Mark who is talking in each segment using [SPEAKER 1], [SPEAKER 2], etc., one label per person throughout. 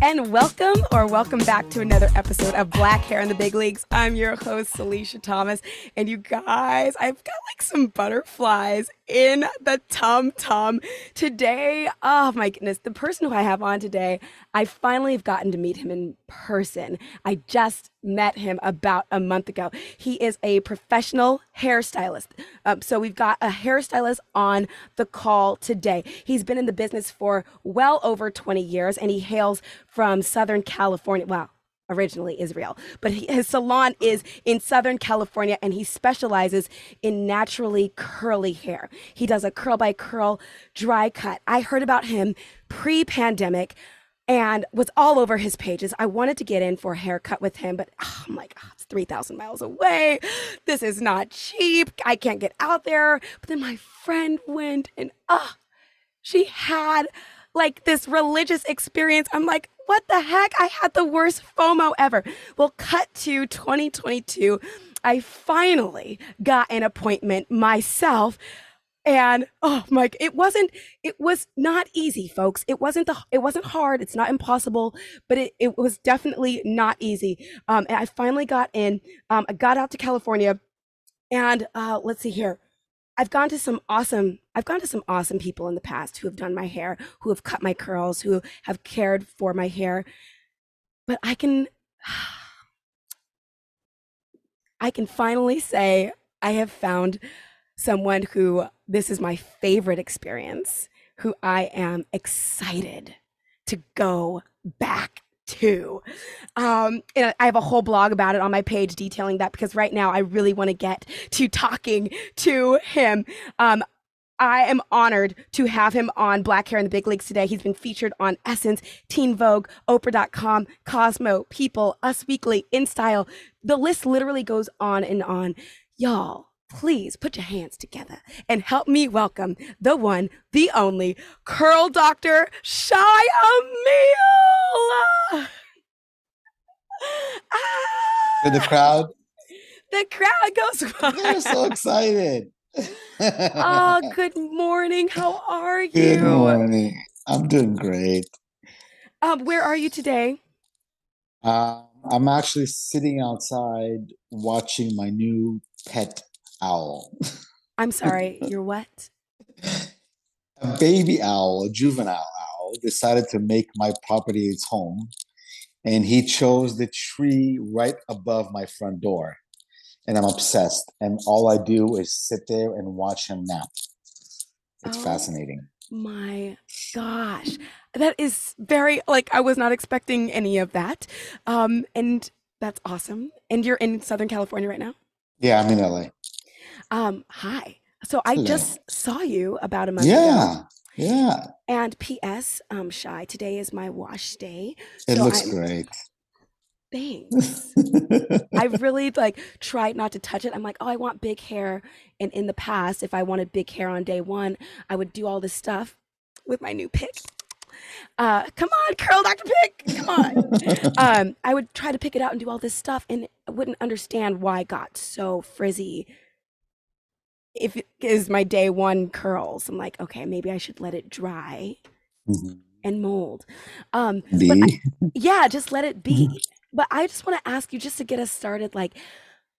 [SPEAKER 1] And welcome or welcome back to another episode of Black Hair in the Big Leagues. I'm your host, Celicia Thomas, and you guys, I've got like some butterflies in the tum tum today. Oh my goodness, the person who I have on today, I finally have gotten to meet him in person. I just met him about a month ago. He is a professional hairstylist. Um, so we've got a hairstylist on the call today. He's been in the business for well over 20 years and he hails from Southern California. Wow. Originally Israel, but he, his salon is in Southern California and he specializes in naturally curly hair. He does a curl by curl dry cut. I heard about him pre pandemic and was all over his pages. I wanted to get in for a haircut with him, but oh, I'm like, oh, it's 3,000 miles away. This is not cheap. I can't get out there. But then my friend went and, oh, she had like this religious experience. I'm like, what the heck? I had the worst FOMO ever. Well, cut to 2022. I finally got an appointment myself and oh my it wasn't it was not easy folks it wasn't the it wasn't hard it's not impossible but it, it was definitely not easy um and i finally got in um i got out to california and uh let's see here i've gone to some awesome i've gone to some awesome people in the past who have done my hair who have cut my curls who have cared for my hair. But i can i can finally say i have found someone who this is my favorite experience, who I am excited to go back to. Um, and I have a whole blog about it on my page detailing that because right now I really want to get to talking to him. Um, I am honored to have him on Black Hair in the Big Leagues today. He's been featured on Essence, Teen Vogue, Oprah.com, Cosmo, People, Us Weekly, InStyle. The list literally goes on and on. Y'all, please put your hands together and help me welcome the one, the only curl doctor, Shai Amiel.
[SPEAKER 2] For the crowd.
[SPEAKER 1] The crowd goes
[SPEAKER 2] wild. They're so excited.
[SPEAKER 1] oh, good morning. How are you?
[SPEAKER 2] Good morning. I'm doing great.
[SPEAKER 1] Um, where are you today?
[SPEAKER 2] Uh, I'm actually sitting outside watching my new pet owl.
[SPEAKER 1] I'm sorry, you're what?
[SPEAKER 2] A baby owl, a juvenile owl, decided to make my property its home. And he chose the tree right above my front door. And I'm obsessed. And all I do is sit there and watch him nap. It's oh, fascinating.
[SPEAKER 1] My gosh. That is very, like, I was not expecting any of that. Um, and that's awesome. And you're in Southern California right now?
[SPEAKER 2] Yeah, I'm in LA.
[SPEAKER 1] Um, hi. So I Hello. just saw you about a month
[SPEAKER 2] yeah, ago. Yeah.
[SPEAKER 1] And P.S. Um, Shai, today is my wash day.
[SPEAKER 2] It so looks I'm, great.
[SPEAKER 1] Thanks. I really like tried not to touch it. I'm like, oh, I want big hair. And in the past, if I wanted big hair on day one, I would do all this stuff with my new pick. Uh, come on, curl Dr. Pick. Come on. um, I would try to pick it out and do all this stuff and I wouldn't understand why I got so frizzy if it is my day one curls, I'm like, okay, maybe I should let it dry. Mm-hmm. and mold. Um. I, yeah, just let it be. but I just want to ask you, just to get us started, like,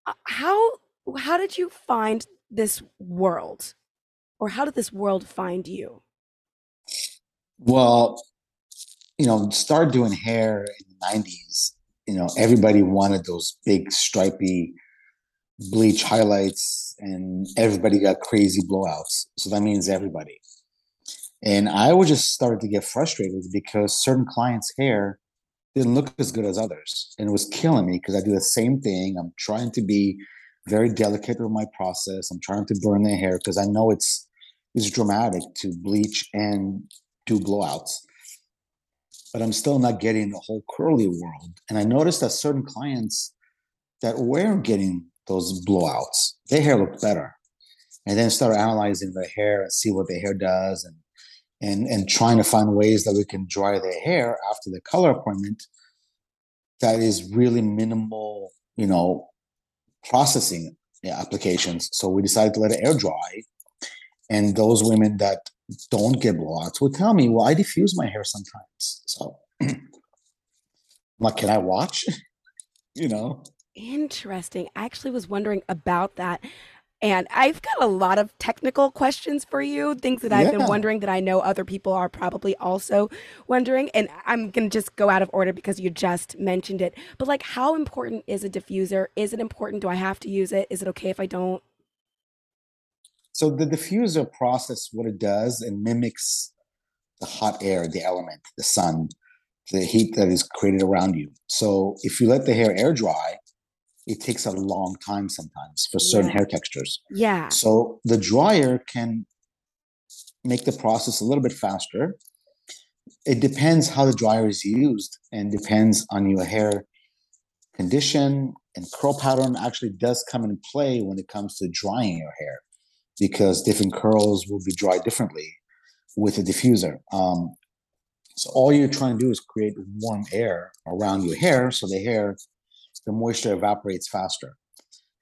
[SPEAKER 1] uh, how how did you find this world, or how did this world find you?
[SPEAKER 2] Well, you know, start doing hair in the nineties. You know, everybody wanted those big stripy bleach highlights, and everybody got crazy blowouts. So that means everybody. And I was just started to get frustrated because certain clients' hair didn't look as good as others. And it was killing me because I do the same thing. I'm trying to be very delicate with my process. I'm trying to burn their hair because I know it's it's dramatic to bleach and do blowouts. But I'm still not getting the whole curly world. And I noticed that certain clients that were getting those blowouts, their hair looked better. And then start analyzing their hair and see what their hair does and and and trying to find ways that we can dry their hair after the color appointment that is really minimal you know processing applications. So we decided to let it air dry. And those women that don't get blowouts will tell me well i diffuse my hair sometimes. So I'm like can i watch? You know
[SPEAKER 1] interesting i actually was wondering about that and I've got a lot of technical questions for you, things that I've yeah. been wondering that I know other people are probably also wondering. And I'm going to just go out of order because you just mentioned it. But like, how important is a diffuser? Is it important? Do I have to use it? Is it okay if I don't?
[SPEAKER 2] So the diffuser process, what it does, it mimics the hot air, the element, the sun, the heat that is created around you. So if you let the hair air dry, it takes a long time sometimes for certain yeah. hair textures.
[SPEAKER 1] Yeah.
[SPEAKER 2] So the dryer can make the process a little bit faster. It depends how the dryer is used and depends on your hair condition and curl pattern actually does come into play when it comes to drying your hair because different curls will be dried differently with a diffuser. Um, so all you're trying to do is create warm air around your hair so the hair the moisture evaporates faster.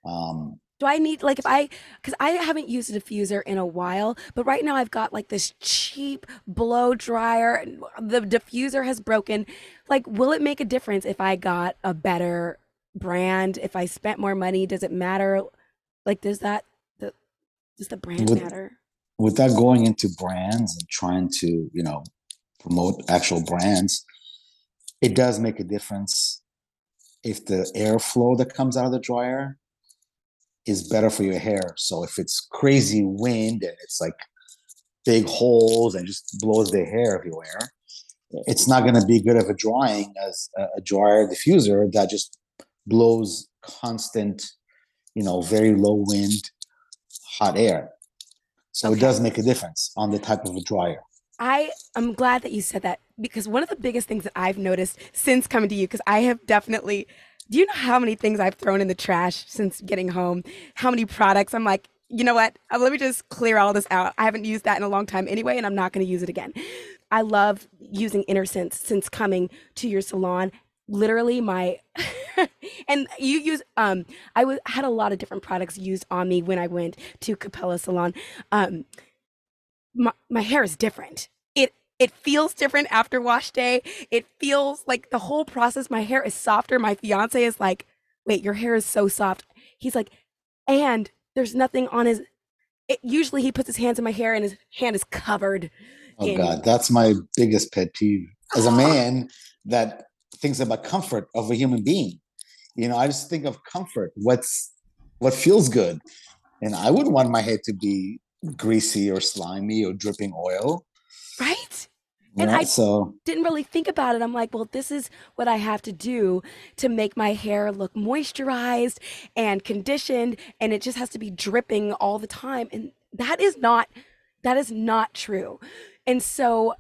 [SPEAKER 2] Um,
[SPEAKER 1] do I need like if I because I haven't used a diffuser in a while, but right now I've got like this cheap blow dryer. The diffuser has broken. Like, will it make a difference if I got a better brand? If I spent more money, does it matter? Like, does that the does the brand with, matter?
[SPEAKER 2] Without going into brands and trying to you know promote actual brands, it does make a difference if the airflow that comes out of the dryer is better for your hair. So if it's crazy wind and it's like big holes and just blows the hair everywhere, it's not going to be good of a drying as a, dryer diffuser that just blows constant, you know, very low wind, hot air. So okay. it does make a difference on the type of a dryer.
[SPEAKER 1] I am glad that you said that because one of the biggest things that I've noticed since coming to you, because I have definitely, do you know how many things I've thrown in the trash since getting home? How many products? I'm like, you know what? Uh, let me just clear all this out. I haven't used that in a long time anyway, and I'm not going to use it again. I love using InnerSense since coming to your salon. Literally, my and you use um I was had a lot of different products used on me when I went to Capella Salon. Um, my, my hair is different. It feels different after wash day. It feels like the whole process. My hair is softer. My fiance is like, "Wait, your hair is so soft." He's like, and there's nothing on his. It, usually, he puts his hands in my hair, and his hand is covered.
[SPEAKER 2] Oh in, God, that's my biggest pet peeve. As a man that thinks about comfort of a human being, you know, I just think of comfort. What's what feels good, and I wouldn't want my hair to be greasy or slimy or dripping oil.
[SPEAKER 1] And I so didn't really think about it. I'm like, well, this is what I have to do to make my hair look moisturized and conditioned, and it just has to be dripping all the time. And that is not that is not true. And so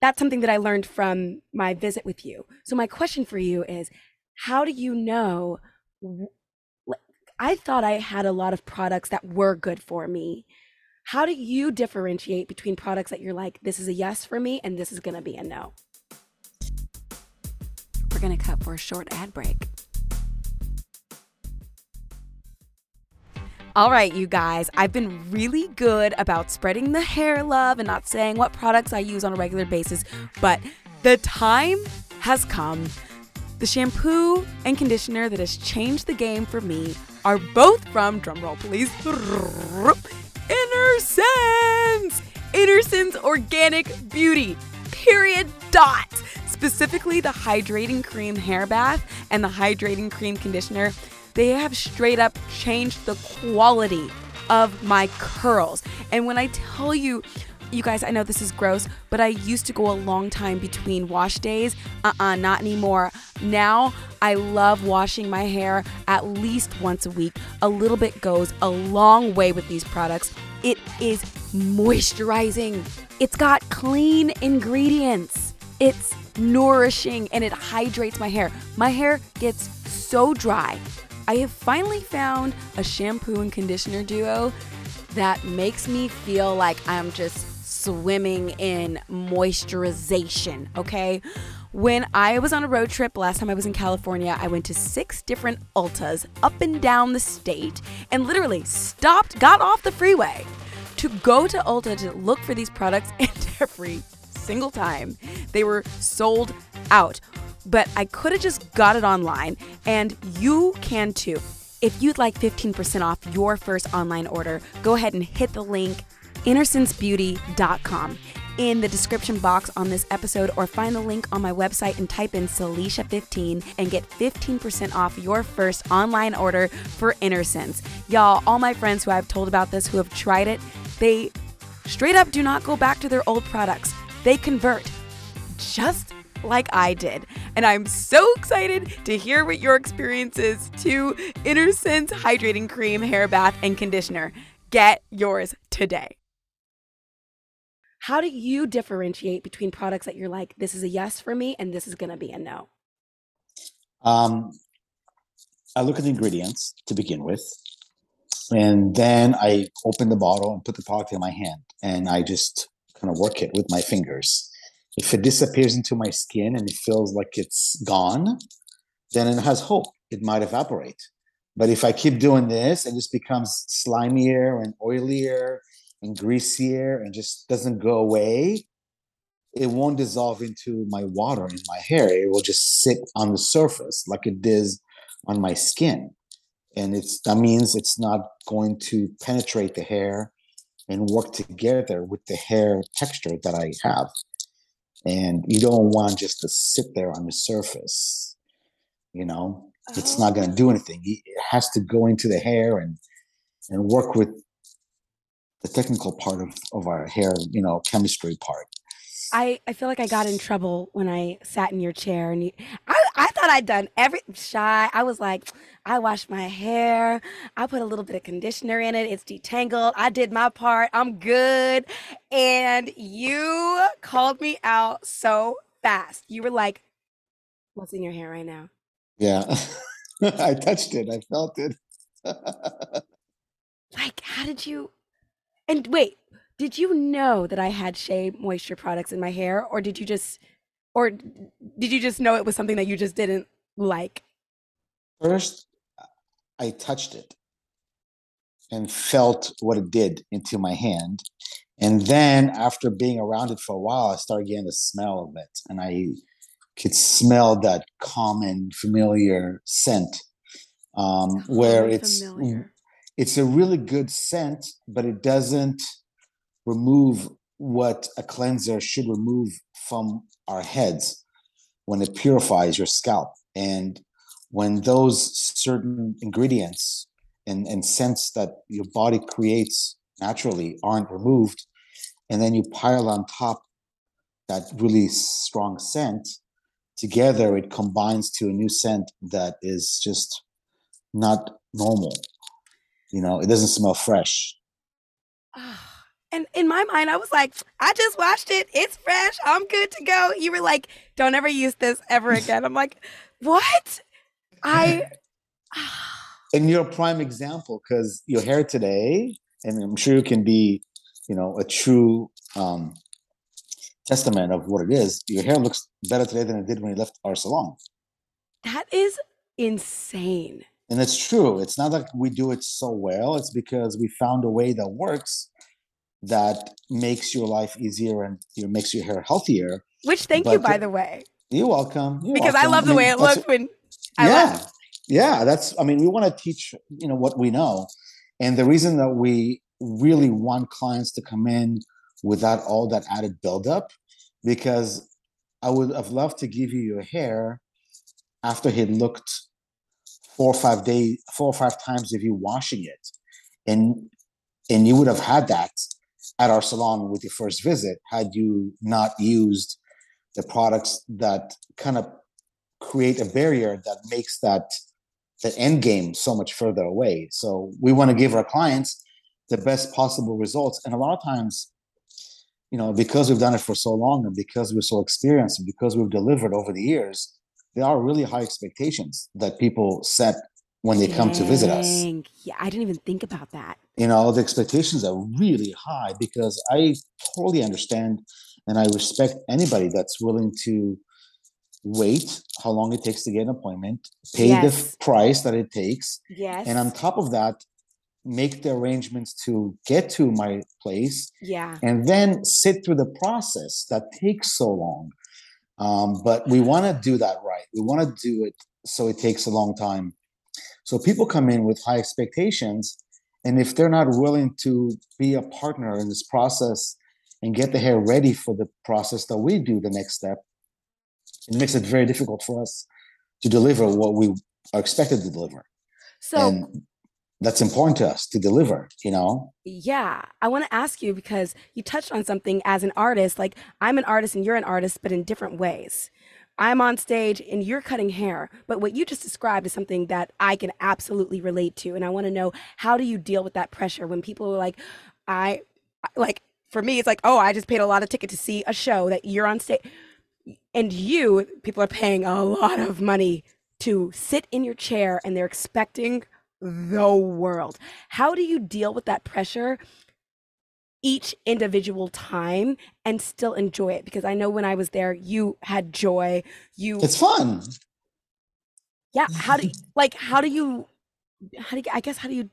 [SPEAKER 1] that's something that I learned from my visit with you. So my question for you is, how do you know? I thought I had a lot of products that were good for me how do you differentiate between products that you're like, this is a yes for me and this is going to be a no? We're going to cut for a short ad break. All right, you guys, I've been really good about spreading the hair love and not saying what products I use on a regular basis, but the time has come. The shampoo and conditioner that has changed the game for me are both from, drumroll please, Innersense! Innersense Organic Beauty, period, dot. Specifically, the Hydrating Cream Hair Bath and the Hydrating Cream Conditioner they have straight up changed the quality of my curls. And when I tell you, you guys, I know this is gross, but I used to go a long time between wash days. Uh uh-uh, uh not anymore. Now I love washing my hair at least once a week. A little bit goes a long way with these products. It is moisturizing, it's got clean ingredients, it's nourishing, and it hydrates my hair. My hair gets so dry I have finally found a shampoo and conditioner duo that makes me feel like I'm just swimming in moisturization, okay? When I was on a road trip last time I was in California, I went to six different Ultas up and down the state and literally stopped, got off the freeway to go to Ulta to look for these products, and every single time they were sold out but I could have just got it online, and you can too. If you'd like 15% off your first online order, go ahead and hit the link innersensebeauty.com in the description box on this episode or find the link on my website and type in Salisha15 and get 15% off your first online order for Innersense. Y'all, all my friends who I've told about this who have tried it, they straight up do not go back to their old products. They convert just like I did. And I'm so excited to hear what your experience is to Innersense Hydrating Cream, Hair Bath, and Conditioner. Get yours today. How do you differentiate between products that you're like, this is a yes for me and this is going to be a no?
[SPEAKER 2] Um, I look at the ingredients to begin with, and then I open the bottle and put the product in my hand, and I just kind of work it with my fingers if it disappears into my skin and it feels like it's gone, then it has hope. It might evaporate. But if I keep doing this, it just becomes slimier and oilier and greasier and just doesn't go away. It won't dissolve into my water in my hair. It will just sit on the surface like it does on my skin. And it's that means it's not going to penetrate the hair and work together with the hair texture that I have and you don't want just to sit there on the surface you know it's not going to oh. do oh. anything it has to go into the hair and and work with the technical part of, of our hair you know chemistry part
[SPEAKER 1] I, I feel like I got in trouble when I sat in your chair and you, I, I thought I'd done every shy. I was like, I washed my hair. I put a little bit of conditioner in it. It's detangled. I did my part. I'm good. And you called me out so fast. You were like, What's in your hair right now?
[SPEAKER 2] Yeah. I touched it. I felt it.
[SPEAKER 1] like, how did you? And wait, did you know that I had Shea Moisture products in my hair, or did you just, or did you just know it was something that you just didn't like?
[SPEAKER 2] First, I touched it and felt what it did into my hand. And then after being around it for a while, I started getting the smell of it. And I could smell that common, familiar scent. Um, where it's familiar. It's a really good scent, but it doesn't remove what a cleanser should remove from our heads when it purifies your scalp. And when those certain ingredients and, and scents that your body creates naturally aren't removed, and then you pile on top that really strong scent, together it combines to a new scent that is just not normal. You know, it doesn't smell fresh.
[SPEAKER 1] And in my mind, I was like, I just washed it. It's fresh. I'm good to go. You were like, don't ever use this ever again. I'm like, what? I.
[SPEAKER 2] and you're a prime example because your hair today, and I'm sure you can be, you know, a true um, testament of what it is. Your hair looks better today than it did when you left our salon.
[SPEAKER 1] That is insane.
[SPEAKER 2] And it's true. It's not like we do it so well. It's because we found a way that works that makes your life easier and you know, makes your hair healthier.
[SPEAKER 1] Which thank you, by
[SPEAKER 2] the-
[SPEAKER 1] the way,
[SPEAKER 2] You're welcome. You're
[SPEAKER 1] because I love the
[SPEAKER 2] mean,
[SPEAKER 1] way it looked when. I
[SPEAKER 2] yeah,
[SPEAKER 1] love
[SPEAKER 2] yeah. That's. I mean, we want to teach you know what we know, and the reason that we really want clients to come in without all that added buildup, because I would have loved to give you your hair after he looked four or five days, four or five times of you washing it, and and you would have had that at our salon with your first visit had you not used the products that kind of create a barrier that makes that the end game so much further away. So we want to give our clients the best possible results. And a lot of times, you know, because we've done it for so long and because we're so experienced and because we've delivered over the years, there are really high expectations that people set when they come to visit us.
[SPEAKER 1] Yeah, I didn't even think about that.
[SPEAKER 2] You know, the expectations are really high because I totally understand and I respect anybody that's willing to wait how long it takes to get an appointment, pay the
[SPEAKER 1] Yes.
[SPEAKER 2] f- price that it takes,
[SPEAKER 1] Yes.
[SPEAKER 2] and on top of that, make the arrangements to get to my place
[SPEAKER 1] yeah.
[SPEAKER 2] and then sit through the process that takes so long. Um, but we want to do that right. We want to do it so it takes a long time. So people come in with high expectations, and if they're not willing to be a partner in this process and get the hair ready for the process that we do, the next step, it makes it very difficult for us to deliver what we are expected to deliver.
[SPEAKER 1] So
[SPEAKER 2] and that's important to us to deliver, you know?
[SPEAKER 1] Yeah, I want to ask you because you touched on something as an artist. Like, I'm an artist and you're an artist, but in different ways. I'm on stage and you're cutting hair, but what you just described is something that I can absolutely relate to. And I want to know how do you deal with that pressure when people are like, I, like, for me, it's like, oh, I just paid a lot of ticket to see a show that you're on stage. And you, people are paying a lot of money to sit in your chair and they're expecting the world. How do you deal with that pressure each individual time and still enjoy it? Because I know when I was there, you had joy. You,
[SPEAKER 2] It's fun.
[SPEAKER 1] yeah. How do you, like, how do you, how do you, I guess, how do you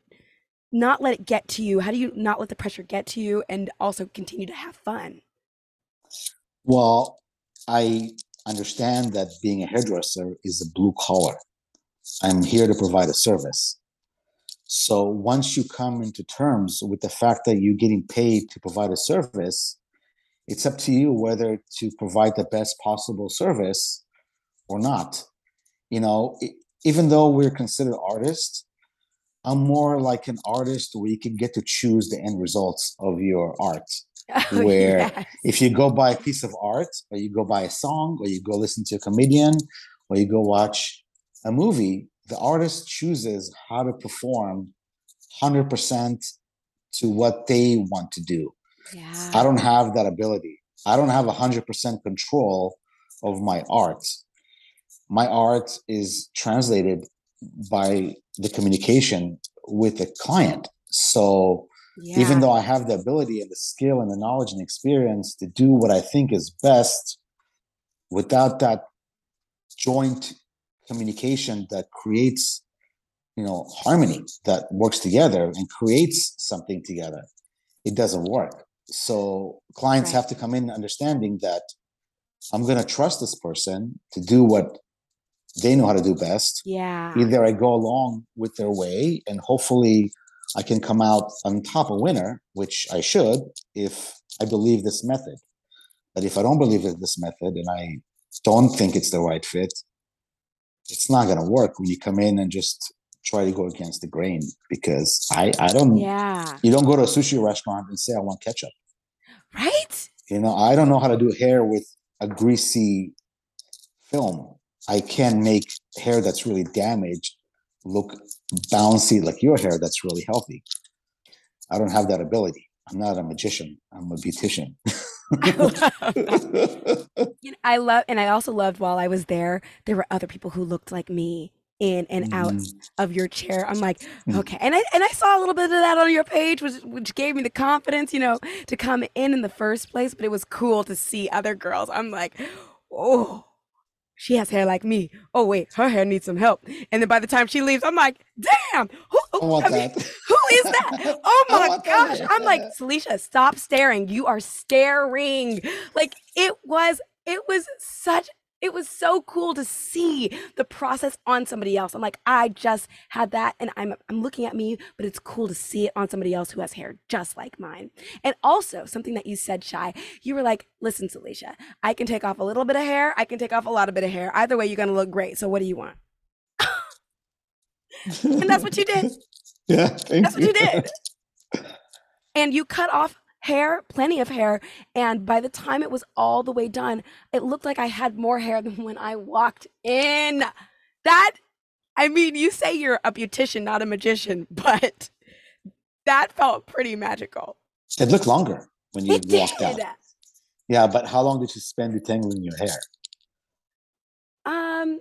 [SPEAKER 1] not let it get to you? How do you not let the pressure get to you and also continue to have fun?
[SPEAKER 2] Well, I understand that being a hairdresser is a blue collar. I'm here to provide a service. So once you come into terms with the fact that you're getting paid to provide a service, it's up to you whether to provide the best possible service or not. You know, even though we're considered artists, I'm more like an artist where you can get to choose the end results of your art
[SPEAKER 1] Oh,
[SPEAKER 2] Where
[SPEAKER 1] yes.
[SPEAKER 2] if you go buy a piece of art or you go buy a song or you go listen to a comedian or you go watch a movie the artist chooses how to perform 100% to what they want to do
[SPEAKER 1] yeah.
[SPEAKER 2] i don't have that ability i don't have 100% control of my art my art is translated by the communication with the client so
[SPEAKER 1] yeah.
[SPEAKER 2] even though I have the ability and the skill and the knowledge and experience to do what I think is best, without that joint communication that creates, you know, harmony that works together and creates something together, it doesn't work. So clients
[SPEAKER 1] Right.
[SPEAKER 2] have to come in understanding that I'm going to trust this person to do what they know how to do best
[SPEAKER 1] yeah.
[SPEAKER 2] either I go along with their way and hopefully I can come out on top a winner, which I should if I believe this method. But if I don't believe in this method and I don't think it's the right fit, it's not going to work when you come in and just try to go against the grain because I, I don't,
[SPEAKER 1] Yeah.
[SPEAKER 2] you don't go to a sushi restaurant and say, I want ketchup.
[SPEAKER 1] Right?
[SPEAKER 2] You know, I don't know how to do hair with a greasy film. I can make hair that's really damaged look bouncy like your hair that's really healthy. I don't have that ability. I'm not a magician. I'm a beautician.
[SPEAKER 1] You know, I love, and I also loved while I was there, there were other people who looked like me in and out
[SPEAKER 2] Mhm.
[SPEAKER 1] of your chair. I'm like,
[SPEAKER 2] Mm.
[SPEAKER 1] okay, and I and I saw a little bit of that on your page, which which gave me the confidence, you know, to come in in the first place. But it was cool to see other girls. I'm like, oh, she has hair like me. Oh wait, her hair needs some help. And then by the time she leaves, I'm like, damn, who, who,
[SPEAKER 2] want
[SPEAKER 1] I mean, who is that? Oh,
[SPEAKER 2] oh
[SPEAKER 1] my
[SPEAKER 2] want that
[SPEAKER 1] gosh. I'm like, Celicia, stop staring. You are staring. Like it was, it was such, it was so cool to see the process on somebody else. I'm like, I just had that and I'm I'm looking at me, but it's cool to see it on somebody else who has hair just like mine. And also something that you said, Shai, you were like, listen, Celicia, I can take off a little bit of hair, I can take off a lot of bit of hair. Either way, you're gonna look great. So what do you want? And that's what you did.
[SPEAKER 2] yeah, thank
[SPEAKER 1] That's what you did. And you cut off hair, plenty of hair. And by the time it was all the way done, it looked like I had more hair than when I walked in. That, I mean, you say you're a beautician, not a magician, but that felt pretty magical.
[SPEAKER 2] It looked longer when you
[SPEAKER 1] It
[SPEAKER 2] walked
[SPEAKER 1] did.
[SPEAKER 2] out. Yeah, but how long did you spend detangling your hair?
[SPEAKER 1] Um,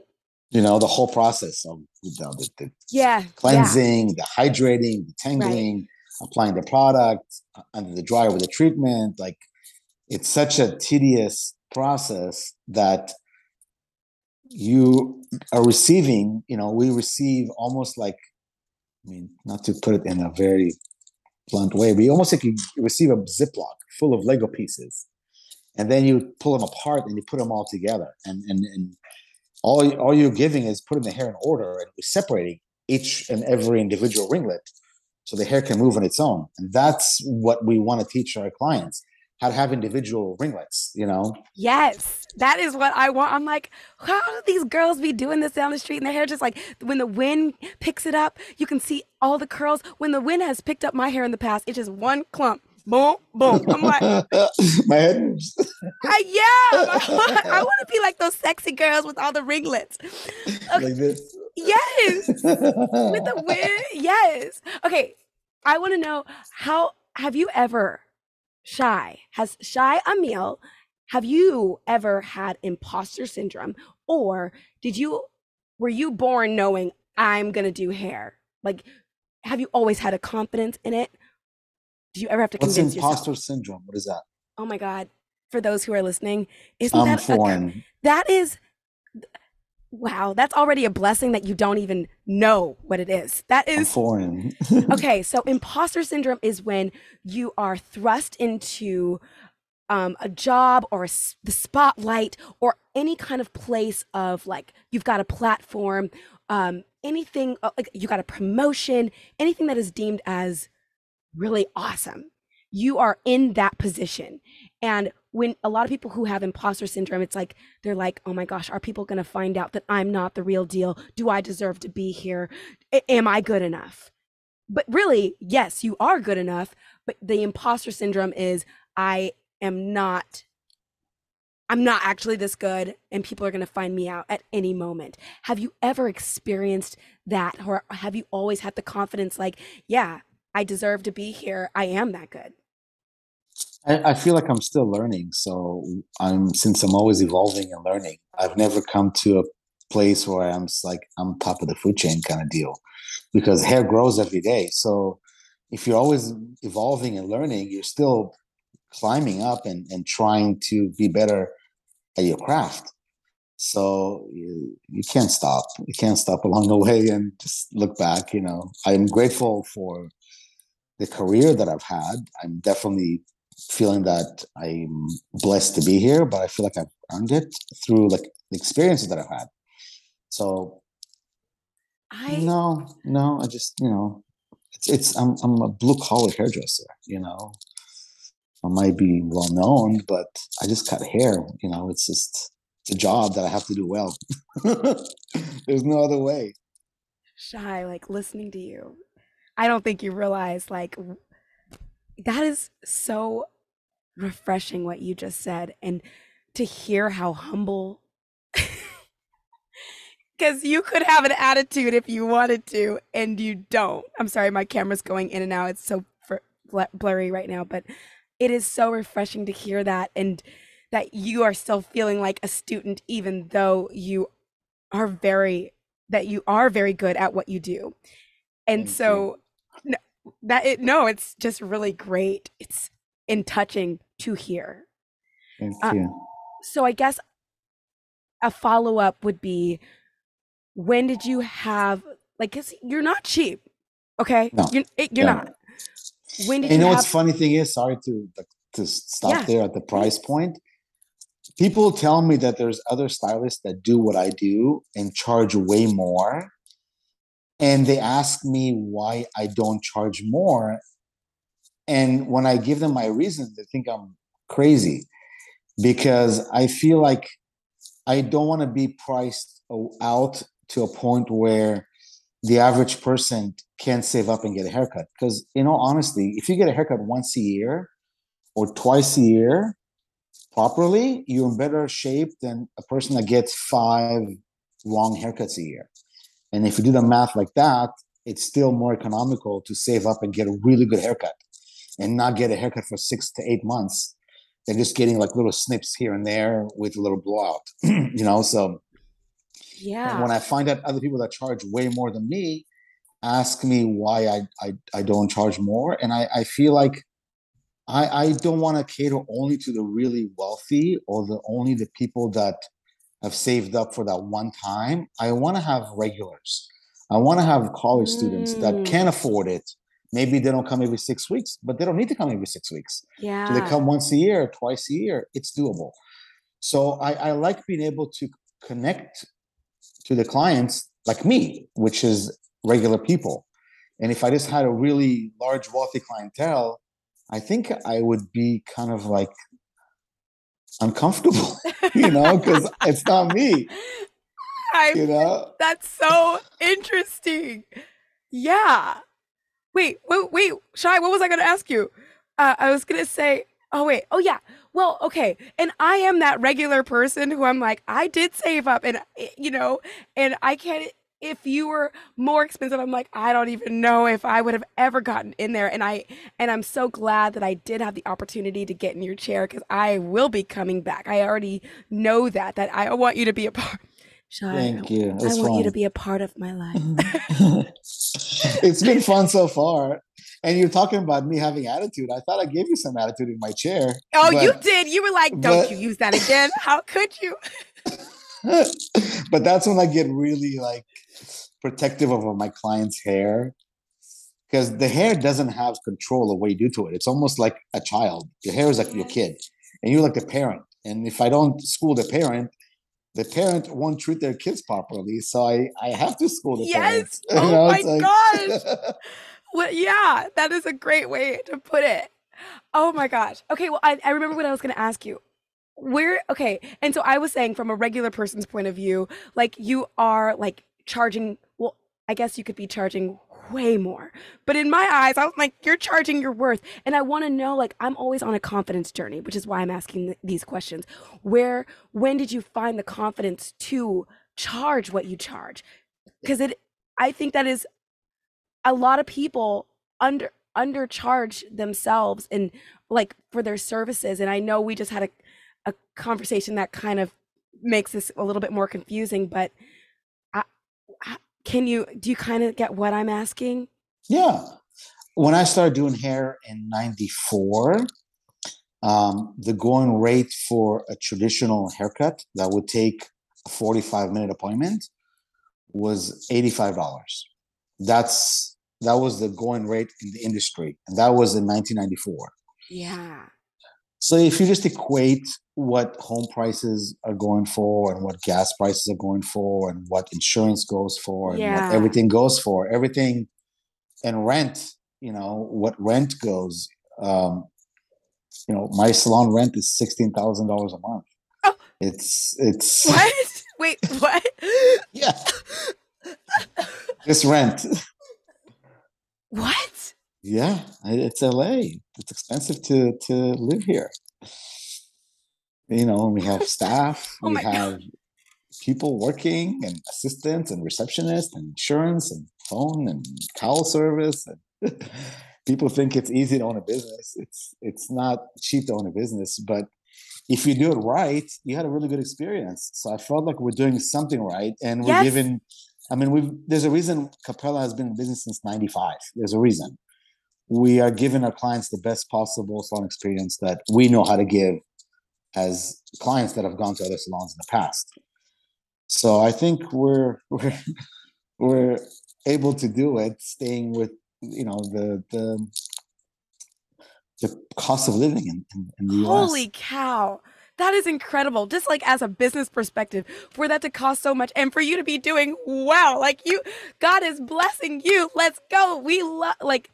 [SPEAKER 2] You know, the whole process of you know, the, the
[SPEAKER 1] yeah. Yeah.
[SPEAKER 2] cleansing, the hydrating, the tangling, applying the product uh, under the dryer with the treatment. Like it's such a tedious process that you are receiving, you know, we receive almost like, I mean, not to put it in a very blunt way, you almost like you receive a Ziploc full of Lego pieces. And then you pull them apart and you put them all together. And and, and all, all you're giving is putting the hair in order and separating each and every individual ringlet so the hair can move on its own. And that's what we want to teach our clients how to have individual ringlets, you know?
[SPEAKER 1] Yes, that is what I want. I'm like, how do these girls be doing this down the street and their hair just like when the wind picks it up, you can see all the curls. When the wind has picked up my hair in the past, it's just one clump. Boom, boom. I'm like,
[SPEAKER 2] My head moves.
[SPEAKER 1] I, yeah, I want to be like those sexy girls with all the ringlets.
[SPEAKER 2] like this.
[SPEAKER 1] Yes, with the wind. Yes. Okay, I want to know how have you ever, Shai, has Shai Amiel, have you ever had imposter syndrome or did you, were you born knowing I'm going to do hair? Like, have you always had a confidence in it? Do you ever have to
[SPEAKER 2] What's
[SPEAKER 1] convince
[SPEAKER 2] imposter
[SPEAKER 1] yourself?
[SPEAKER 2] syndrome? What is that?
[SPEAKER 1] Oh my God. For those who are listening, isn't
[SPEAKER 2] I'm
[SPEAKER 1] that a, that is wow that's already a blessing that you don't even know what it is. That is I'm
[SPEAKER 2] foreign.
[SPEAKER 1] okay so imposter syndrome is when you are thrust into um, a job or a the spotlight or any kind of place of like you've got a platform um, anything uh, like you got a promotion anything that is deemed as really awesome you are in that position. And when a lot of people who have imposter syndrome it's like they're like oh my gosh are people going to find out that i'm not the real deal? Do i deserve to be here? A- am i good enough? But really yes you are good enough but the imposter syndrome is i am not i'm not actually this good and people are going to find me out at any moment. Have you ever experienced that or have you always had the confidence like yeah i deserve to be here. I am that good
[SPEAKER 2] I, I feel like I'm still learning. So I'm since I'm always evolving and learning, I've never come to a place where I'm like I'm top of the food chain kind of deal. Because hair grows every day. So if you're always evolving and learning, you're still climbing up and, and trying to be better at your craft. So you, you can't stop. You can't stop along the way and just look back. You know, I'm grateful for the career that I've had. I'm definitely feeling that I'm blessed to be here, but I feel like I've earned it through like the experiences that I've had. So
[SPEAKER 1] i
[SPEAKER 2] no, no, I just you know, it's it's I'm I'm a blue collar hairdresser. You know, I might be well known, but I just cut hair. You know, it's just it's a job that I have to do well. There's no other way.
[SPEAKER 1] Shai like listening to you i don't think you realize like that is so refreshing what you just said and to hear how humble because you could have an attitude if you wanted to and you don't. I'm sorry my camera's going in and out. It's so blurry right now but it is so refreshing to hear that and that you are still feeling like a student even though you are very that you are very good at what you do. And
[SPEAKER 2] Thank
[SPEAKER 1] so n- that it no it's just really great. It's in touching to hear
[SPEAKER 2] Thank
[SPEAKER 1] Uh,
[SPEAKER 2] you.
[SPEAKER 1] so i guess a follow up would be when did you have like cuz you're not cheap. Okay?
[SPEAKER 2] No.
[SPEAKER 1] You're, eh, you're
[SPEAKER 2] Yeah.
[SPEAKER 1] not. When did
[SPEAKER 2] And you know
[SPEAKER 1] have
[SPEAKER 2] what's funny thing is, sorry to to stop
[SPEAKER 1] Yeah.
[SPEAKER 2] there at the price point. People tell me that there's other stylists that do what I do and charge way more. And they ask me why I don't charge more. And when I give them my reasons, they think I'm crazy because I feel like I don't want to be priced out to a point where the average person can't save up and get a haircut. Because, in all honesty, if you get a haircut once a year or twice a year properly, you're in better shape than a person that gets five wrong haircuts a year. And if you do the math like that, it's still more economical to save up and get a really good haircut and not get a haircut for six to eight months They're just getting like little snips here and there with a little blowout. you know, so
[SPEAKER 1] Yeah.
[SPEAKER 2] when I find out other people that charge way more than me ask me why I I, I don't charge more, and I, I feel like I I don't want to cater only to the really wealthy or the only the people that have saved up for that one time. I want to have regulars. I want to have college students that
[SPEAKER 1] Mm.
[SPEAKER 2] can afford it. Maybe they don't come every six weeks, but they don't need to come every six weeks.
[SPEAKER 1] yeah.
[SPEAKER 2] So they come once a year, twice a year. It's doable. So I, I like being able to connect to the clients like me, which is regular people. And if I just had a really large, wealthy clientele, I think I would be kind of like uncomfortable, you know, because it's not me,
[SPEAKER 1] I
[SPEAKER 2] you know.
[SPEAKER 1] That's so interesting. Yeah. Wait, wait, wait, Shai, what was I going to ask you? Uh, I was going to say, oh, wait. Oh, yeah. Well, okay. And I am that regular person who I'm like, I did save up and, eh, you know, and I can't, if you were more expensive, I'm like, I don't even know if I would have ever gotten in there. And I, and I'm so glad that I did have the opportunity to get in your chair because I will be coming back. I already know that, that I want you to be a part.
[SPEAKER 2] Thank you.
[SPEAKER 1] I want you to be a part of my life.
[SPEAKER 2] it's been fun so far. And you're talking about me having attitude. I thought I gave you some attitude in my chair.
[SPEAKER 1] Oh, you did. You were like, don't
[SPEAKER 2] but-
[SPEAKER 1] you use that again. How could you?
[SPEAKER 2] but that's when I get really like protective over my client's hair because the hair doesn't have control of what you do to it. It's almost like a child. Your hair is like your kid, and you're like the parent. And if I don't school the parent, the parent won't treat their kids properly. So I I have to school the
[SPEAKER 1] Yes.
[SPEAKER 2] parents. You
[SPEAKER 1] Oh
[SPEAKER 2] know,
[SPEAKER 1] my
[SPEAKER 2] it's
[SPEAKER 1] gosh. Well, yeah, that is a great way to put it. Oh my gosh. Okay, well, I, I remember what I was going to ask you. Where, okay, and so I was saying from a regular person's point of view, like you are like charging, well, I guess you could be charging way more. But in my eyes, I was like, you're charging your worth. And I want to know, like, I'm always on a confidence journey, which is why I'm asking th- these questions. Where, when did you find the confidence to charge what you charge? Because it, I think that is a lot of people under undercharge themselves and like for their services and i know we just had a, a conversation that kind of makes this a little bit more confusing but can you do you kind of get what i'm asking
[SPEAKER 2] Yeah. When I started doing hair in 94, um, the going rate for a traditional haircut that would take a 45 minute appointment was $85. That's that was the going rate in the industry. And that was in 1994.
[SPEAKER 1] yeah
[SPEAKER 2] So if you just equate what home prices are going for and what gas prices are going for and what insurance goes for and
[SPEAKER 1] Yeah.
[SPEAKER 2] what everything goes for, everything and rent, you know, what rent goes, um, you know, my salon rent is sixteen thousand dollars a month.
[SPEAKER 1] Oh.
[SPEAKER 2] It's it's
[SPEAKER 1] what wait what
[SPEAKER 2] yeah. This rent.
[SPEAKER 1] what
[SPEAKER 2] Yeah, it's LA. It's expensive to to live here. You know, we have staff,
[SPEAKER 1] Oh
[SPEAKER 2] we
[SPEAKER 1] my God.
[SPEAKER 2] have people working and assistants and receptionists and insurance and phone and towel service and people think it's easy to own a business. It's it's not cheap to own a business, but if you do it right, you had a really good experience. So I felt like we're doing something right and we're
[SPEAKER 1] Yes.
[SPEAKER 2] giving I mean, we've there's a reason Capella has been in business since 95. There's a reason. We are giving our clients the best possible salon experience that we know how to give as clients that have gone to other salons in the past. So I think we're we're we're able to do it, staying with you know the the the cost of living in, in, in the US.
[SPEAKER 1] Holy cow. That is incredible. Just like as a business perspective, for that to cost so much and for you to be doing wow, like you, God is blessing you. Let's go. We love, like,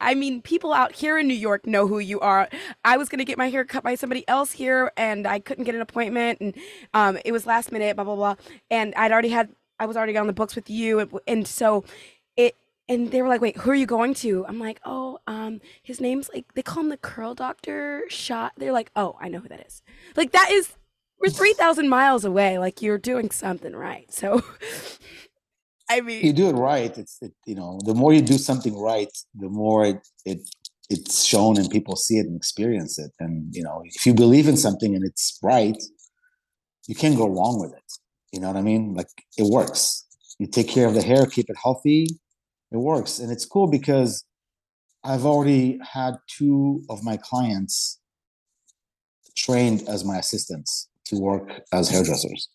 [SPEAKER 1] I mean, people out here in New York know who you are. I was going to get my hair cut by somebody else here and I couldn't get an appointment and um, it was last minute, blah, blah, blah. And I'd already had, I was already on the books with you. And, and so it, and they were like, "Wait, who are you going to?" I'm like, "Oh, um, his name's like they call him the Curl Doctor." Shot. They're like, "Oh, I know who that is." Like that is we're three thousand miles away. Like you're doing something right. So, I mean,
[SPEAKER 2] you do it right. It's it, you know the more you do something right, the more it, it it's shown and people see it and experience it. And you know if you believe in something and it's right, you can't go wrong with it. You know what I mean? Like it works. You take care of the hair, keep it healthy it works and it's cool because i've already had two of my clients trained as my assistants to work as hairdressers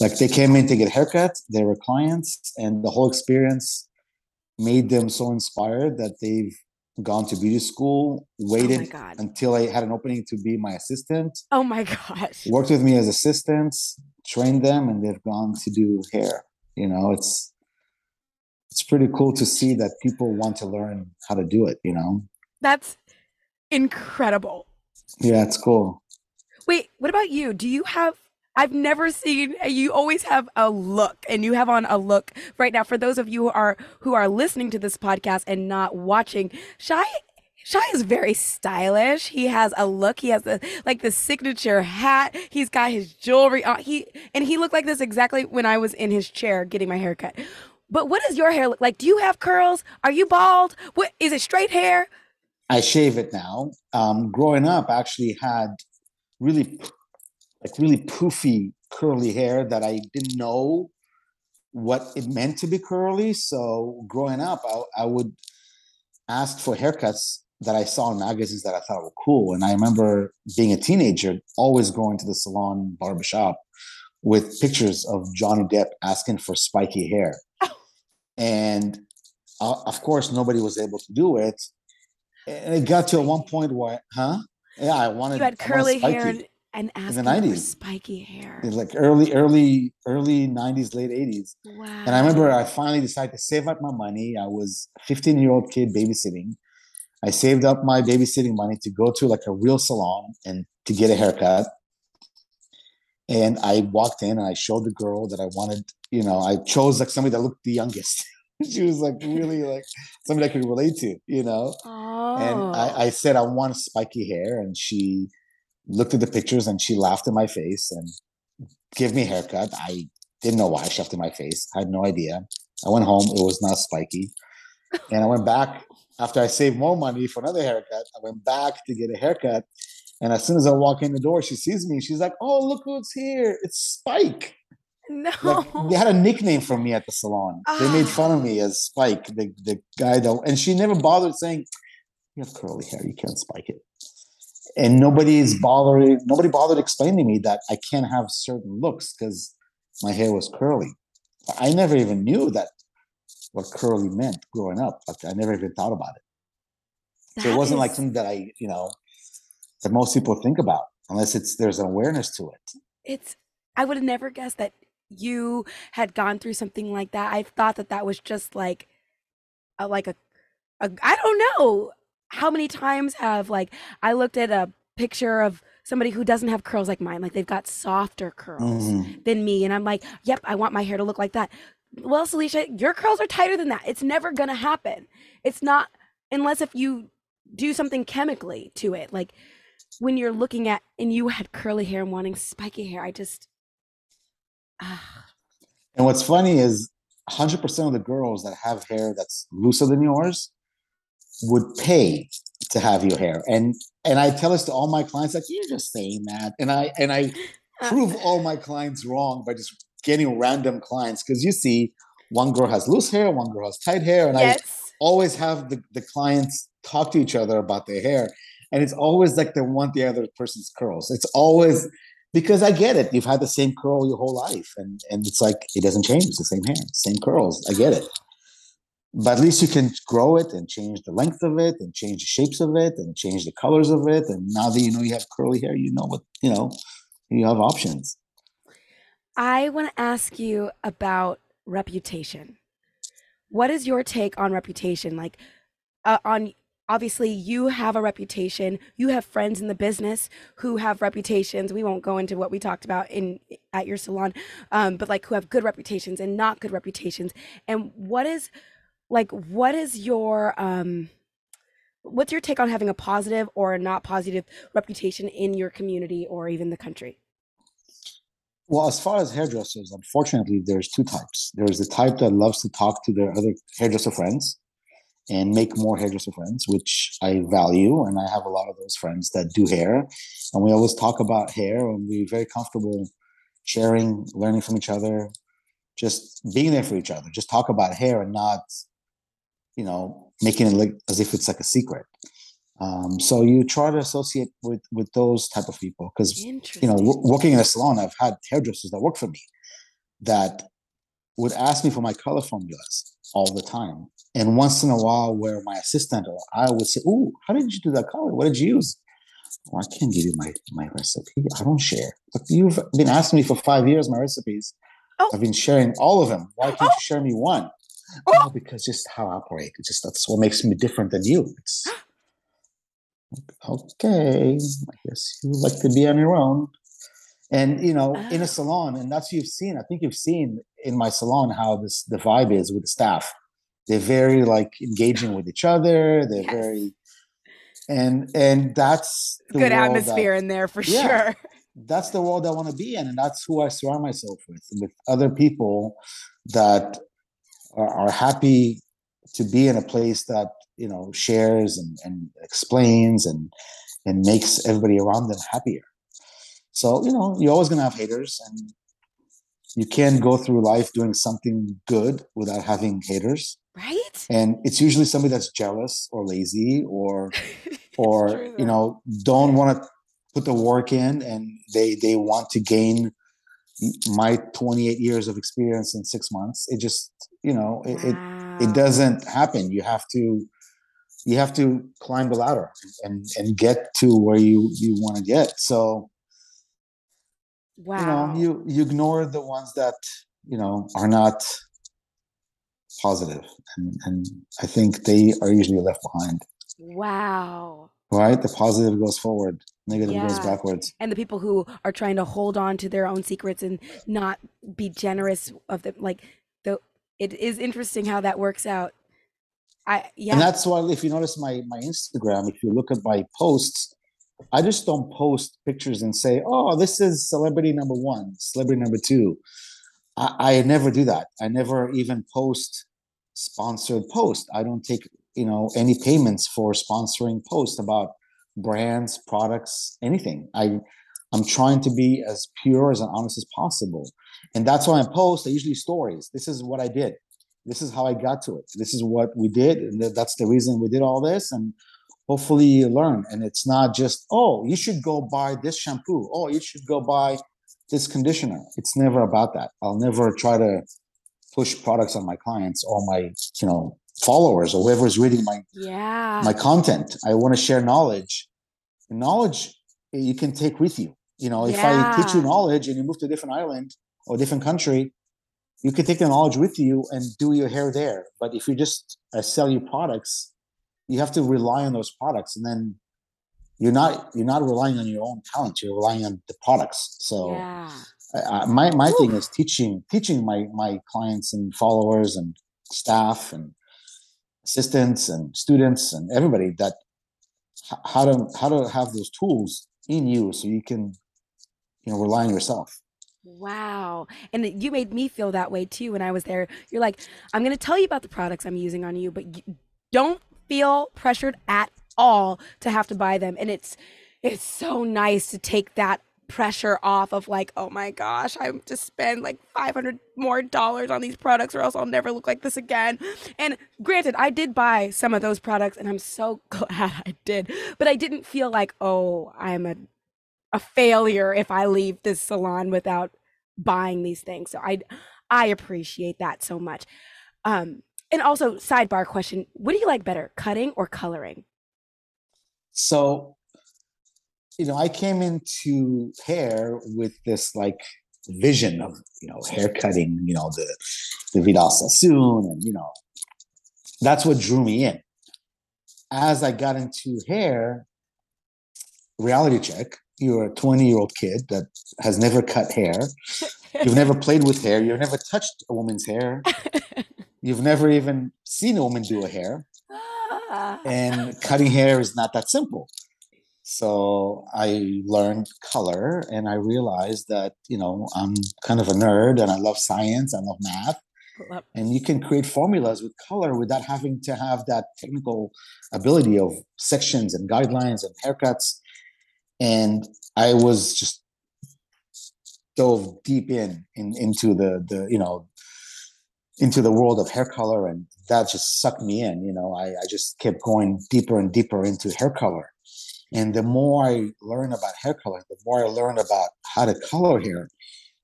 [SPEAKER 2] like they came in to get haircuts they were clients and the whole experience made them so inspired that they've gone to beauty school waited
[SPEAKER 1] God.
[SPEAKER 2] until i had an opening to be my assistant
[SPEAKER 1] oh my gosh.
[SPEAKER 2] worked with me as assistants trained them and they've gone to do hair you know it's it's pretty cool to see that people want to learn how to do it you know
[SPEAKER 1] That's incredible.
[SPEAKER 2] yeah it's cool
[SPEAKER 1] Wait, what about you? Do you have I've never seen you always have a look and you have on a look right now for those of you who are who are listening to this podcast and not watching. Shai Shai is very stylish. He has a look. He has the like the signature hat. He's got his jewelry on. He and he looked like this exactly when I was in his chair getting my hair cut. But what does your hair look like? Do you have curls? Are you bald? What is it straight hair?
[SPEAKER 2] i shave it now um growing up i actually had really like really poofy curly hair that i didn't know what it meant to be curly. So growing up i, I would ask for haircuts that i saw in magazines that i thought were cool. And i remember being a teenager always going to the salon barbershop with pictures of johnny depp asking for spiky hair. And uh, of course nobody was able to do it. And it got to a one point where huh? Yeah i wanted
[SPEAKER 1] You had
[SPEAKER 2] wanted
[SPEAKER 1] curly hair and, and
[SPEAKER 2] the
[SPEAKER 1] asking for
[SPEAKER 2] 90s.
[SPEAKER 1] spiky hair.
[SPEAKER 2] It's like early early early 90s late 80s
[SPEAKER 1] Wow.
[SPEAKER 2] and i remember i finally decided to save up my money i was a 15 year old kid babysitting i saved up my babysitting money to go to like a real salon and to get a haircut and i walked in and i showed the girl that i wanted you know i chose like somebody that looked the youngest she was like really like somebody i could relate to you know
[SPEAKER 1] Oh.
[SPEAKER 2] and I, oh. I said I want spiky hair, and she looked at the pictures and she laughed in my face and gave me a haircut. I didn't know why she laughed in my face. I had no idea. I went home; it was not spiky, and I went back after I saved more money for another haircut. I went back to get a haircut, and as soon as I walk in the door, she sees me. She's like, "Oh, look who's here! It's Spike."
[SPEAKER 1] no.
[SPEAKER 2] Like, they had a nickname for me at the salon. They made
[SPEAKER 1] Ah.
[SPEAKER 2] fun of me as Spike, the, the guy that, and she never bothered saying, "You have curly hair, you can't spike it." And nobody's mm. bothering Nobody bothered explaining to me that I can't have certain looks because my hair was curly. I never even knew that what curly meant growing up. Like I never even thought about it. So it wasn't like something that I, you know, that most people think about unless it's there's an awareness to it.
[SPEAKER 1] it's I would have never guessed that you had gone through something like that. I thought that that was just like a like a, a I don't know how many times have like I looked at a picture of somebody who doesn't have curls like mine, like they've got softer curls
[SPEAKER 2] Mhm.
[SPEAKER 1] than me, and I'm like, yep, I want my hair to look like that. Well, Salisha, your curls are tighter than that. It's never gonna happen. It's not unless if you do something chemically to it, like when you're looking at and you had curly hair and wanting spiky hair. I just ah,
[SPEAKER 2] And what's funny is 100% of the girls that have hair that's looser than yours would pay to have your hair. And and I tell this to all my clients like you're just saying that. And I and I prove all my clients wrong by just getting random clients because you see one girl has loose hair, one girl has tight hair and I always have the, the clients talk to each other about their hair and it's always like they want the other person's curls. It's always because I get it. You've had the same curl your whole life, and and it's like it doesn't change. It's the same hair, same curls. I get it, but at least you can grow it and change the length of it, and change the shapes of it, and change the colors of it. And now that you know you have curly hair, you know what you know. You have options.
[SPEAKER 1] I want to ask you about reputation. What is your take on reputation? Like, uh, on obviously you have a reputation you have friends in the business who have reputations we won't go into what we talked about in at your salon um, but like who have good reputations and not good reputations and what is like what is your um what's your take on having a positive or a not positive reputation in your community or even the country
[SPEAKER 2] well as far as hairdressers unfortunately there's two types there's the type that loves to talk to their other hairdresser friends and make more hairdresser friends, which I value. And I have a lot of those friends that do hair. And we always talk about hair and we're very comfortable sharing, learning from each other, just being there for each other. Just talk about hair and not, you know, making it look as if it's like a secret. Um, so you try to associate with with those type of people because you know w- working in a salon, I've had hairdressers that work for me that would ask me for my color formulas all the time and once in a while, where my assistant or I would say, "Oh, how did you do that color? What did you use?" Well, I can't give you my my recipe. I don't share. But you've been asking me for five years my recipes. Oh. I've been sharing all of them. Why can't oh. you share me one? Oh. Because just how I operate. It's just that's what makes me different than you. It's okay. I guess you like to be on your own. And you know, in a oh. salon, and that's what you've seen. I think you've seen in my salon how this the vibe is with the staff they're very like engaging with each other they're yes. very and and that's
[SPEAKER 1] good atmosphere that, in there for yeah, sure
[SPEAKER 2] that's the world i want to be in and that's who i surround myself with with other people that are, are happy to be in a place that you know shares and, and explains and and makes everybody around them happier. So you know you're always going to have haters and you can't go through life doing something good without having haters.
[SPEAKER 1] Right?
[SPEAKER 2] And it's usually somebody that's jealous or lazy or or true, you know don't want to put the work in and they they want to gain my 28 years of experience in six months. It just you know it, wow. it, it doesn't happen. You have to you have to climb the ladder and and get to where you you want to get. So wow you know you you ignore the ones that you know are not positive. And, and i think they are usually left behind.
[SPEAKER 1] Wow.
[SPEAKER 2] Right? The positive goes forward. Negative yeah. goes backwards.
[SPEAKER 1] And the people who are trying to hold on to their own secrets and not be generous of them like it is interesting how that works out i yeah
[SPEAKER 2] and that's why if you notice my my instagram if you look at my posts i just don't post pictures and say oh this is celebrity number one celebrity number two I, I never do that. I never even post sponsored post. I don't take you know any payments for sponsoring posts about brands, products, anything. I I'm trying to be as pure as and honest as possible, and that's why I post. I usually stories. This is what I did. This is how I got to it. This is what we did, and that's the reason we did all this. And hopefully you learn. And it's not just oh, you should go buy this shampoo. Oh, you should go buy this conditioner. It's never about that. I'll never try to push products on my clients or my, you know, followers or whoever is reading my
[SPEAKER 1] yeah
[SPEAKER 2] my content. I want to share knowledge. knowledge you can take with you. You know, if yeah. I teach you knowledge and you move to a different island or a different country, you can take the knowledge with you and do your hair there. But if you just uh, sell your products, you have to rely on those products, and then you're not you're not relying on your own talent you're relying on the products so yeah. uh, my my Ooh. thing is teaching teaching my my clients and followers and staff and assistants and students and everybody that how to how to have those tools in you so you can you know rely on yourself
[SPEAKER 1] Wow. And you made me feel that way too when I was there. You're like, I'm going to tell you about the products I'm using on you, but you don't feel pressured at all to have to buy them and it's it's so nice to take that pressure off of like oh my gosh i have to spend like 500 more dollars on these products or else i'll never look like this again and granted i did buy some of those products and i'm so glad i did but i didn't feel like oh i'm a a failure if I leave this salon without buying these things. So I I appreciate that so much. Um and also sidebar question, what do you like better, cutting or coloring?
[SPEAKER 2] So, you know, I came into hair with this like vision of, you know, hair cutting, you know, the the Vidal Sassoon and you know, that's what drew me in. As I got into hair, reality check, you're a 20 year old kid that has never cut hair. You've never played with hair. You've never touched a woman's hair. You've never even seen a woman do a hair.
[SPEAKER 1] Ah.
[SPEAKER 2] And cutting hair is not that simple. So I learned color and I realized that, you know, I'm kind of a nerd and I love science, I love math. And you can create formulas with color without having to have that technical ability of sections and guidelines and haircuts. And I was just dove deep in, in into the the you know into the world of hair color and that just sucked me in you know. I, I just kept going deeper and deeper into hair color. And the more i learn about hair color the more i learn about how to color hair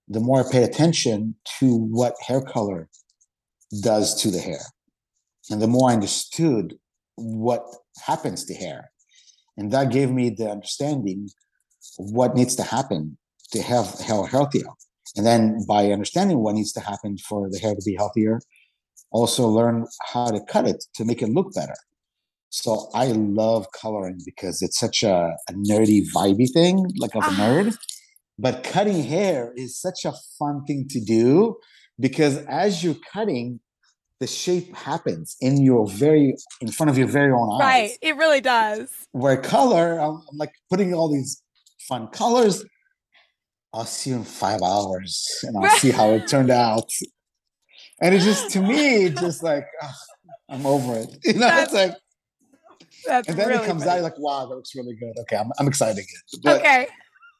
[SPEAKER 2] the more i pay attention to what hair color does to the hair. And the more i understood what happens to hair and that gave me the understanding of what needs to happen to have hair healthier. And then by understanding what needs to happen for the hair to be healthier also learn how to cut it to make it look better. So i love coloring because it's such a, a nerdy vibey thing like of a
[SPEAKER 1] Ah.
[SPEAKER 2] nerd. But cutting hair is such a fun thing to do because as you're cutting the shape happens in your very in front of your very own eyes
[SPEAKER 1] Right. It really does.
[SPEAKER 2] where color I'm, I'm like putting all these fun colors i'll see you in five hours and i'll see how it turned out and it just to me just like ah, i'm over it you know
[SPEAKER 1] That's
[SPEAKER 2] it's like
[SPEAKER 1] That's
[SPEAKER 2] and then
[SPEAKER 1] really
[SPEAKER 2] it comes
[SPEAKER 1] funny.
[SPEAKER 2] out you're like wow that looks really good okay i'm, I'm excited again but
[SPEAKER 1] Okay.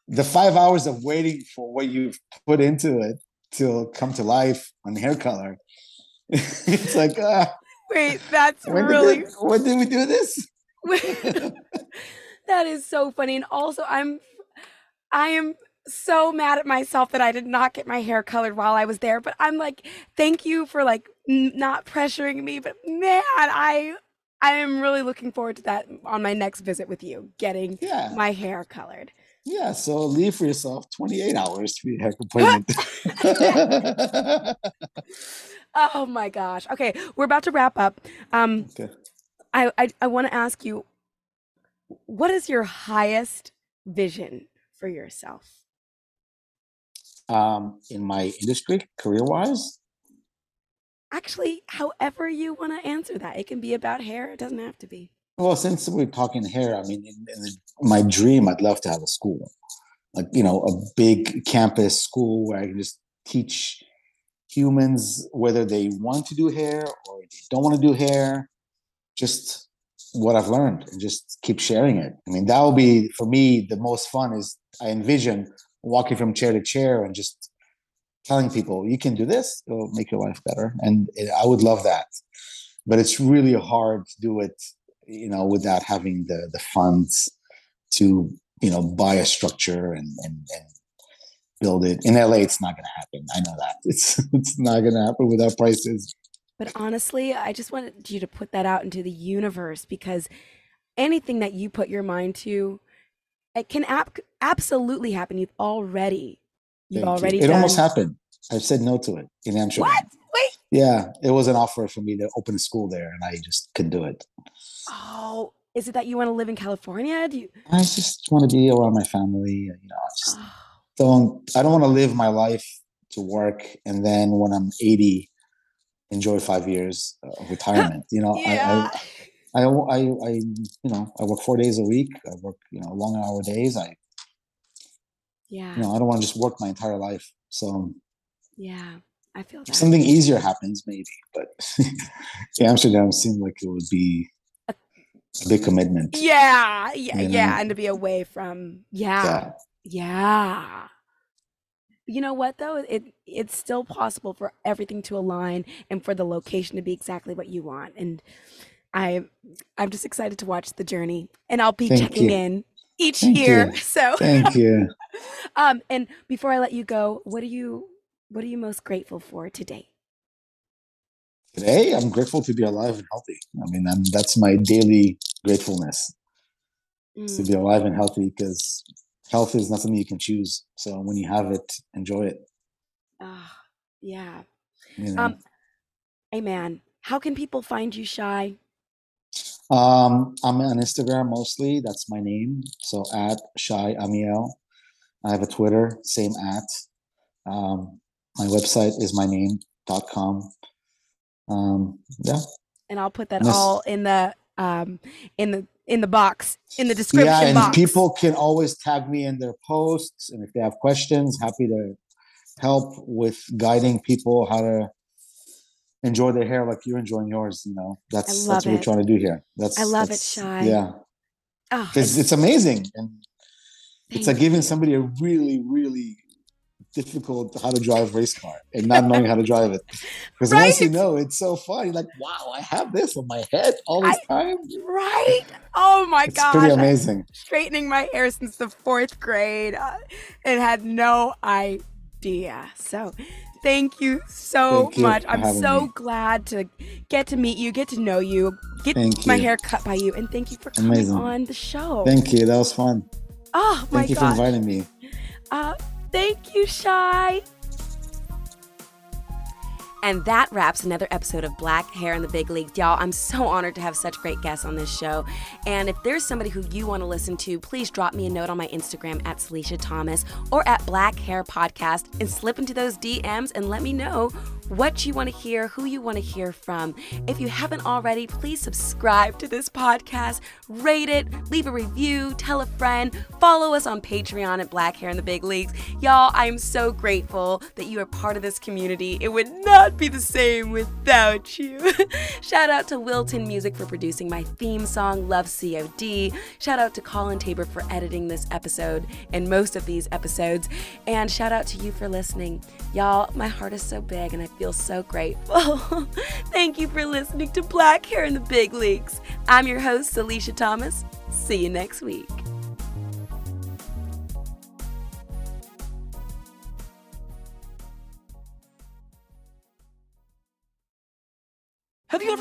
[SPEAKER 2] the five hours of waiting for what you've put into it to come to life on hair color it's like ah,
[SPEAKER 1] Wait, that's really
[SPEAKER 2] did, when did we do this
[SPEAKER 1] that is so funny. And also I'm I am so mad at myself that I did not get my hair colored while I was there. But I'm like, thank you for like not pressuring me. But man, I I am really looking forward to that on my next visit with you, getting
[SPEAKER 2] yeah
[SPEAKER 1] my hair colored.
[SPEAKER 2] Yeah, so leave for yourself 28 hours to be a hair appointment.
[SPEAKER 1] Oh my gosh. Okay, we're about to wrap up. Um,
[SPEAKER 2] okay.
[SPEAKER 1] I I, I want to ask you, what is your highest vision for yourself?
[SPEAKER 2] Um, in my industry, career wise,
[SPEAKER 1] Actually, however you want to answer that, it can be about hair. It doesn't have to be.
[SPEAKER 2] well, since we're talking hair, I mean, in, in the, my dream, I'd love to have a school, like, you know, a big campus school where I can just teach humans whether they want to do hair or they don't want to do hair, just what I've learned and just keep sharing it. I mean, that will be for me the most fun is I envision walking from chair to chair and just telling people you can do this, it'll make your life better. And I would love that. But it's really hard to do it, you know, without having the the funds to, you know, buy a structure and and, and build it. In LA, it's not gonna happen. I know that. It's it's not gonna happen without prices.
[SPEAKER 1] But honestly, I just wanted you to put that out into the universe because anything that you put your mind to, it can ab- absolutely happen. You've already, you've
[SPEAKER 2] Thank you.
[SPEAKER 1] already
[SPEAKER 2] It
[SPEAKER 1] done.
[SPEAKER 2] almost happened. I've said no to it in Amsterdam.
[SPEAKER 1] What? Wait.
[SPEAKER 2] Yeah, it was an offer for me to open a school there, and I just couldn't do it.
[SPEAKER 1] Oh, is it that you want to live in California? Do you?
[SPEAKER 2] I just want to be around my family. You know, I just don't. Um, I don't want to live my life to work, and then when I'm 80, enjoy five years of retirement. You know,
[SPEAKER 1] yeah.
[SPEAKER 2] I, I, I, I, I, you know, I work four days a week. I work, you know, long hour days. I,
[SPEAKER 1] yeah.
[SPEAKER 2] you know, I don't want to just work my entire life. So um,
[SPEAKER 1] Yeah. I feel that.
[SPEAKER 2] something easier happens, maybe. But Amsterdam seemed like it would be a big commitment.
[SPEAKER 1] Yeah. Yeah.
[SPEAKER 2] you
[SPEAKER 1] Yeah. And to be away from, yeah.
[SPEAKER 2] Yeah.
[SPEAKER 1] Yeah. You know what though? It it's still possible for everything to align and for the location to be exactly what you want. And I I'm just excited to watch the journey. And I'll be
[SPEAKER 2] Thank
[SPEAKER 1] checking
[SPEAKER 2] you.
[SPEAKER 1] in. each
[SPEAKER 2] Thank
[SPEAKER 1] year.
[SPEAKER 2] you.
[SPEAKER 1] So
[SPEAKER 2] Thank you.
[SPEAKER 1] um and before I let you go, what are you what are you most grateful for today?
[SPEAKER 2] Today, I'm grateful to be alive and healthy. I mean, I'm, that's my daily gratefulness is to
[SPEAKER 1] Mm,
[SPEAKER 2] be alive and healthy because health is not something you can choose. So when you have it, enjoy it.
[SPEAKER 1] ah, yeah.
[SPEAKER 2] You know?
[SPEAKER 1] Um amen. How can people find you Shai?
[SPEAKER 2] Um, I'm on Instagram mostly. That's my name. So at Shai Amiel. I have a Twitter, same at. Um, my website is my name.com. Um, yeah.
[SPEAKER 1] And I'll put that all in the um in the in the box in the description
[SPEAKER 2] Yeah, and
[SPEAKER 1] box.
[SPEAKER 2] people can always tag me in their posts. And if they have questions, happy to help with guiding people how to enjoy their hair like you're enjoying yours. You know, that's that's what we're trying to do here. That's
[SPEAKER 1] I love it, Shai.
[SPEAKER 2] Yeah.
[SPEAKER 1] Oh,
[SPEAKER 2] Because it's amazing. And it's like giving somebody a really, really difficult how to drive race car and not knowing how to drive it. Because once you
[SPEAKER 1] Right?
[SPEAKER 2] know, it's so fun. You're like, wow, I have this on my head all this time.
[SPEAKER 1] right. Oh my god,
[SPEAKER 2] pretty
[SPEAKER 1] I'm
[SPEAKER 2] amazing.
[SPEAKER 1] straightening my hair since the fourth grade uh, and had no idea. So thank you so
[SPEAKER 2] Thank you
[SPEAKER 1] much. I'm so
[SPEAKER 2] me.
[SPEAKER 1] glad to get to meet you, get to know you, get
[SPEAKER 2] Thank
[SPEAKER 1] my
[SPEAKER 2] you.
[SPEAKER 1] hair cut by you, and thank you for coming
[SPEAKER 2] Amazing.
[SPEAKER 1] on the show.
[SPEAKER 2] Thank you. That was fun.
[SPEAKER 1] oh my god.
[SPEAKER 2] Thank you for inviting me.
[SPEAKER 1] Uh, thank you, Shai. And that wraps another episode of Black Hair in the Big Leagues. Y'all, I'm so honored to have such great guests on this show. And if there's somebody who you want to listen to, please drop me a note on my Instagram at Celicia Thomas or at Black Hair Podcast and slip into those DMs and let me know what you want to hear, who you want to hear from. If you haven't already, please subscribe to this podcast, rate it, leave a review, tell a friend, follow us on Patreon at Black Hair in the Big Leagues. Y'all, I am so grateful that you are part of this community. It would not be the same without you. Shout out to Wilton Music for producing my theme song, Love COD. Shout out to Colin Tabor for editing this episode and most of these episodes. And shout out to you for listening. Y'all, my heart is so big and I feel so grateful. Thank you for listening to Black Hair in the Big Leagues. I'm your host, Alicia Thomas. See you next week.